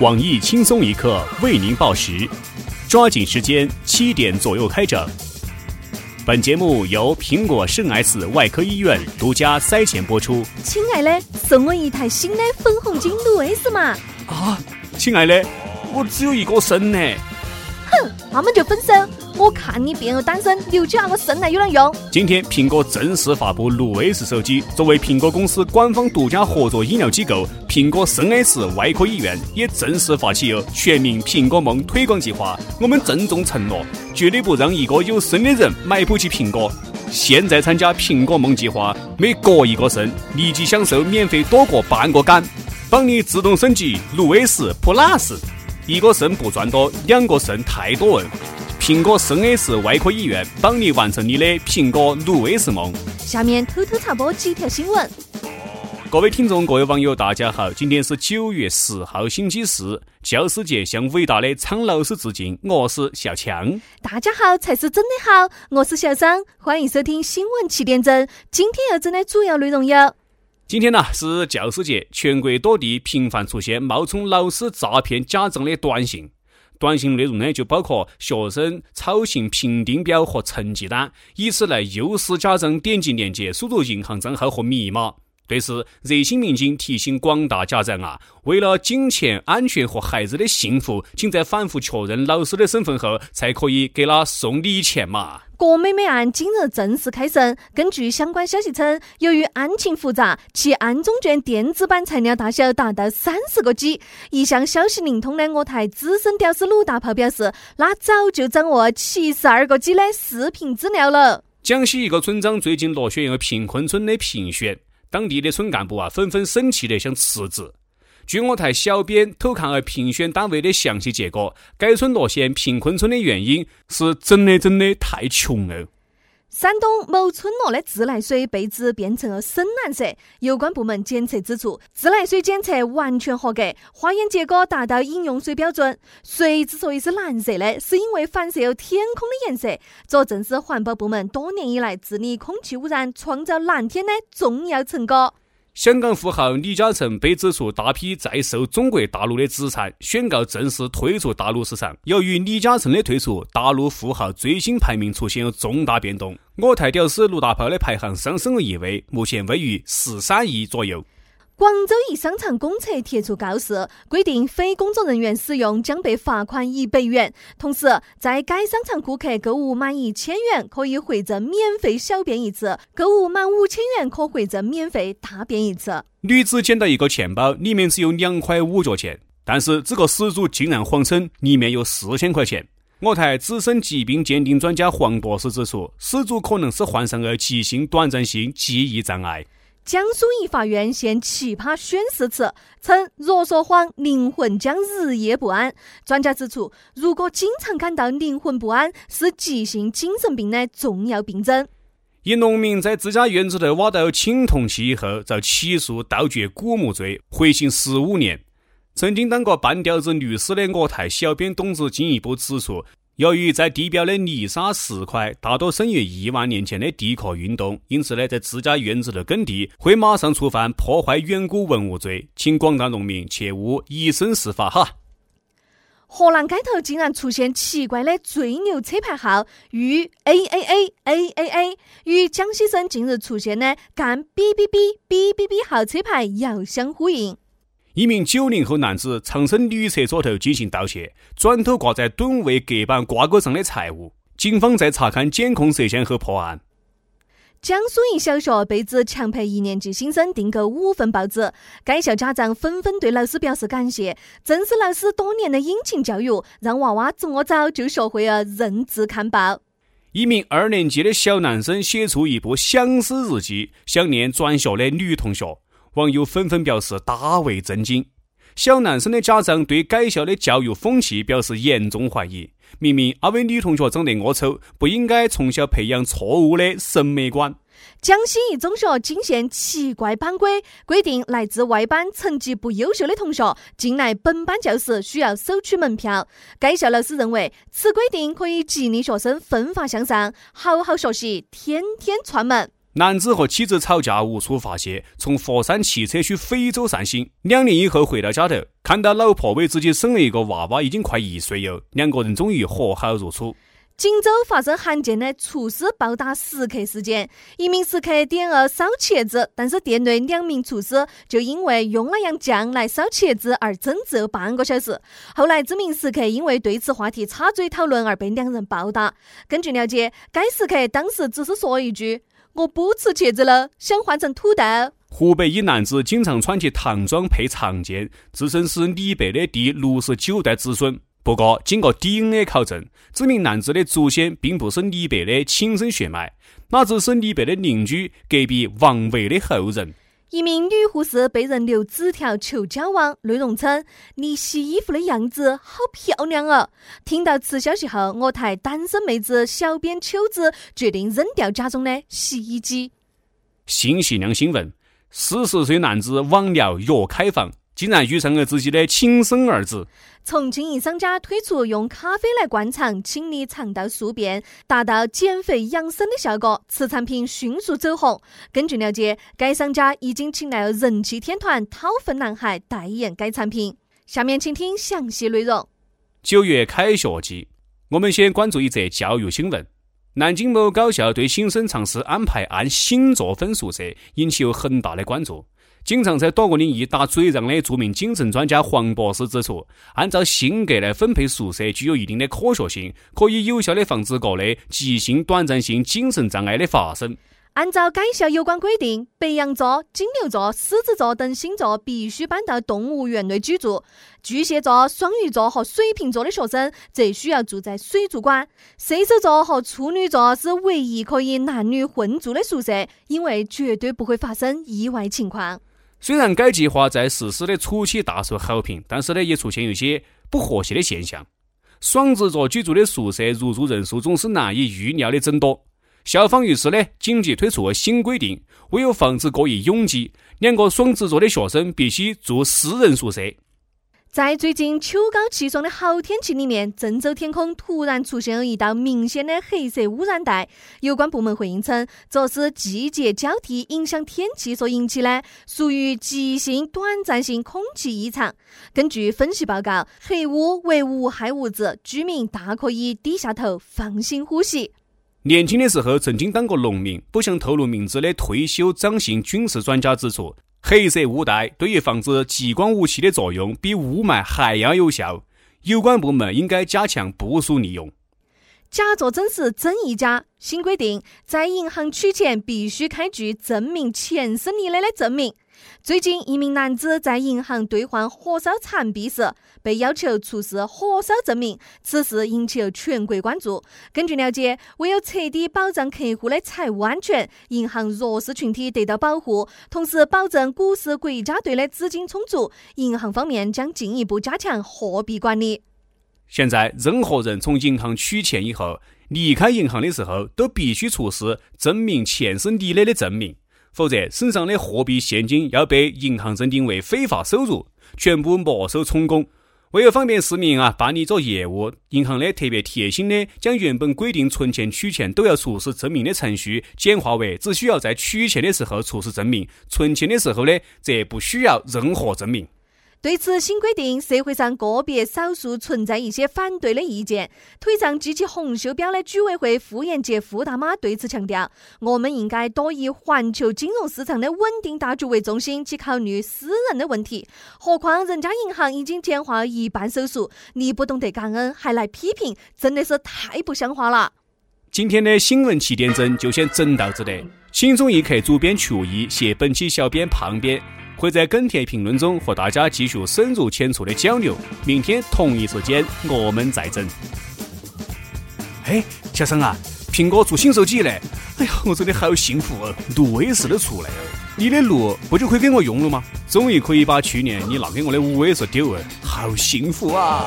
网易轻松一刻为您报时，抓紧时间，七点左右开整。本节目由苹果圣 S 外科医院独家塞钱播出。亲爱的，送我一台新的粉红金六 S 嘛！啊，亲爱的，我只有一个肾呢。哼，那么就分手。我看你变个单身，留起那个肾来有啷用？今天苹果正式发布六 S 手机，作为苹果公司官方独家合作医疗机构，苹果圣 S 外科医院也正式发起了全民苹果梦推广计划。我们郑重承诺，绝对不让一个有肾的人买不起苹果。现在参加苹果梦计划，每割一个肾，立即享受免费多过半个肝，帮你自动升级六 S Plus。一个肾不赚多，两个肾太多问。苹果圣 S 外科医院帮你完成你的苹果六 S 梦。下面偷偷插播几条新闻。各位听众、各位网友，大家好，今天是九月十号，星期四，教师节，向伟大的苍老师致敬。我是小强。大家好，才是真的好，我是小张，欢迎收听新闻七点整。今天要整的主要内容有：今天呢是教师节，全国多地频繁出现冒充老师诈骗家长的短信。短信内容呢，就包括学生操行评定表和成绩单，以此来诱使家长点击链接，输入银行账号和密码。对此，热心民警提醒广大家长啊，为了金钱安全和孩子的幸福，请在反复确认老师的身份后，才可以给他送礼钱嘛。郭美美案今日正式开审。根据相关消息称，由于案情复杂，其案中卷电子版材料大小达到三十个 G。一向消息灵通的我台资深屌丝鲁大炮表示，他早就掌握七十二个 G 的视频资料了。江西一个村庄最近落选一个贫困村的评选，当地的村干部啊纷纷生气的想辞职。据我台小编偷看了评选单位的详细结果，该村落选贫困村的原因是真的真的太穷了。山东某村落的自来水被指变成了深蓝色，有关部门检测指出，自来水检测完全合格，化验结果达到饮用水标准。水之所以是蓝色的，是因为反射有天空的颜色，这正是环保部门多年以来治理空气污染、创造蓝天的重要成果。香港富豪李嘉诚被指出大批在售中国大陆的资产，宣告正式退出大陆市场。由于李嘉诚的退出，大陆富豪最新排名出现了重大变动。我台屌丝卢大炮的排行上升了一位，目前位于十三亿左右。广州一商场公厕贴出告示，规定非工作人员使用将被罚款一百元。同时，在该商场顾客购物满一千元可以回赠免费小便一次，购物满五千元可回赠免费大便一次。女子捡到一个钱包，里面只有两块五角钱，但是这个失主竟然谎称里面有四千块钱。我台资深疾病鉴定专家黄博士指出，失主可能是患上了急性短暂性记忆障碍。江苏一法院现奇葩宣誓词，称若说谎，灵魂将日夜不安。专家指出，如果经常感到灵魂不安，是急性精神病的重要病症。一农民在自家院子头挖到青铜器以后，遭起诉盗掘古墓罪，回刑十五年。曾经当过半吊子律师的我台小编董子进一步指出。由于在地表的泥沙石块大多生于亿万年前的地壳运动，因此呢，在自家院子的耕地会马上触犯破坏远古文物罪，请广大农民切勿以身试法哈。河南街头竟然出现奇怪的最牛车牌号豫 A A A A A A，与江西省近日出现的赣 B B B B B B 号车牌遥相呼应。一名九零后男子藏身女厕所头进行盗窃，转头挂在蹲位隔板挂钩上的财物。警方在查看监控摄像后破案。江苏一小学被指强迫一年级新生订购五份报纸，该校家长纷纷对老师表示感谢。正是老师多年的殷勤教育，让娃娃这么早就学会了认字看报。一名二年级的小男生写出一部相思日记，想念转学的女同学。网友纷纷表示大为震惊。小男生的家长对该校的教育风气表示严重怀疑。明明那位女同学长得恶丑，不应该从小培养错误的审美观。江西一中学惊现奇怪班规，规定来自外班成绩不优秀的同学进来本班教室需要收取门票。该校老师认为，此规定可以激励学生奋发向上，好好学习，天天串门。男子和妻子吵架无处发泄，从佛山骑车去非洲散心。两年以后回到家头，看到老婆为自己生了一个娃娃，已经快一岁了。两个人终于和好如初。锦州发生罕见的厨师暴打食客事件，一名食客点了烧茄子，但是店内两名厨师就因为用了样酱来烧茄子而争执半个小时。后来，这名食客因为对此话题插嘴讨论而被两人暴打。根据了解，该食客当时只是说一句：“我不吃茄子了，想换成土豆。”湖北一男子经常穿起唐装配长剑，自称是李白的第六十九代子孙。不过，经过 DNA 考证，这名男子的祖先并不是李白的亲生血脉，那只是李白的邻居隔壁王维的后人。一名女护士被人留纸条求交往，内容称：“你洗衣服的样子好漂亮哦。”听到此消息后，我台单身妹子小编秋子决定扔掉家中的洗衣机。信息量新闻：四十岁男子网聊约开房。竟然遇上了自己的亲生儿子。重庆一商家推出用咖啡来灌肠，清理肠道宿便，达到减肥养生的效果。此产品迅速走红。根据了解，该商家已经请来了人气天团掏粪男孩代言该产品。下面请听详细内容。九月开学季，我们先关注一则教育新闻：南京某高校对新生尝试安排按星座分宿舍，引起有很大的关注。经常在多个领域打嘴仗的著名精神专家黄博士指出，按照性格来分配宿舍具有一定的科学性，可以有效的防止各类急性短暂性精神障碍的发生。按照该校有关规定，白羊座、金牛座、狮子座等星座必须搬到动物园内居住；巨蟹座、双鱼座和水瓶座的学生则需要住在水族馆；射手座和处女座是唯一可以男女混住的宿舍，因为绝对不会发生意外情况。虽然该计划在实施的初期大受好评，但是呢，也出现一些不和谐的现象。双子座居住的宿舍入住人数总是难以预料的增多。校方于是呢紧急推出了新规定，为有防止过于拥挤，两个双子座的学生必须住私人宿舍。在最近秋高气爽的好天气里面，郑州天空突然出现了一道明显的黑色污染带。有关部门回应称，这是季节交替影响天气所引起的，属于急性短暂性空气异常。根据分析报告，黑污为无害物质，居民大可以低下头放心呼吸。年轻的时候曾经当过农民，不想透露名字的退休张姓军事专家指出，黑色雾带对于防止激光武器的作用比雾霾还要有效。有关部门应该加强部署利用。假作真时真亦假。新规定，在银行取钱必须开具证明钱是你的的证明。最近，一名男子在银行兑换火烧残币时，被要求出示火烧证明，此事引起了全国关注。根据了解，为了彻底保障客户的财务安全，银行弱势群体得到保护，同时保证股市国家队的资金充足，银行方面将进一步加强货币管理。现在，任何人从银行取钱以后，离开银行的时候，都必须出示证明钱是你的的证明。否则，身上的货币现金要被银行认定为非法收入，全部没收充公。为了方便市民啊办理做业务，银行呢特别贴心的将原本规定存钱取钱都要出示证明的程序简化为只需要在取钱的时候出示证明，存钱的时候呢则不需要任何证明。对此新规定，社会上个别少数存在一些反对的意见。腿上系起红袖标的居委会傅延杰傅大妈对此强调：“我们应该多以环球金融市场的稳定大局为中心去考虑私人的问题。何况人家银行已经简化一半手续，你不懂得感恩还来批评，真的是太不像话了。”今天的新闻七点整就先整到这里。轻松一刻，主编曲艺，谢本期小编胖编。会在跟帖评论中和大家继续深入浅出的交流。明天同一时间我们再整。哎，小生啊，苹果出新手机嘞！哎呀，我真的好幸福哦，六 S 都出来了。你的六不就可以给我用了吗？终于可以把去年你拿给我的五 S 丢了，好幸福啊！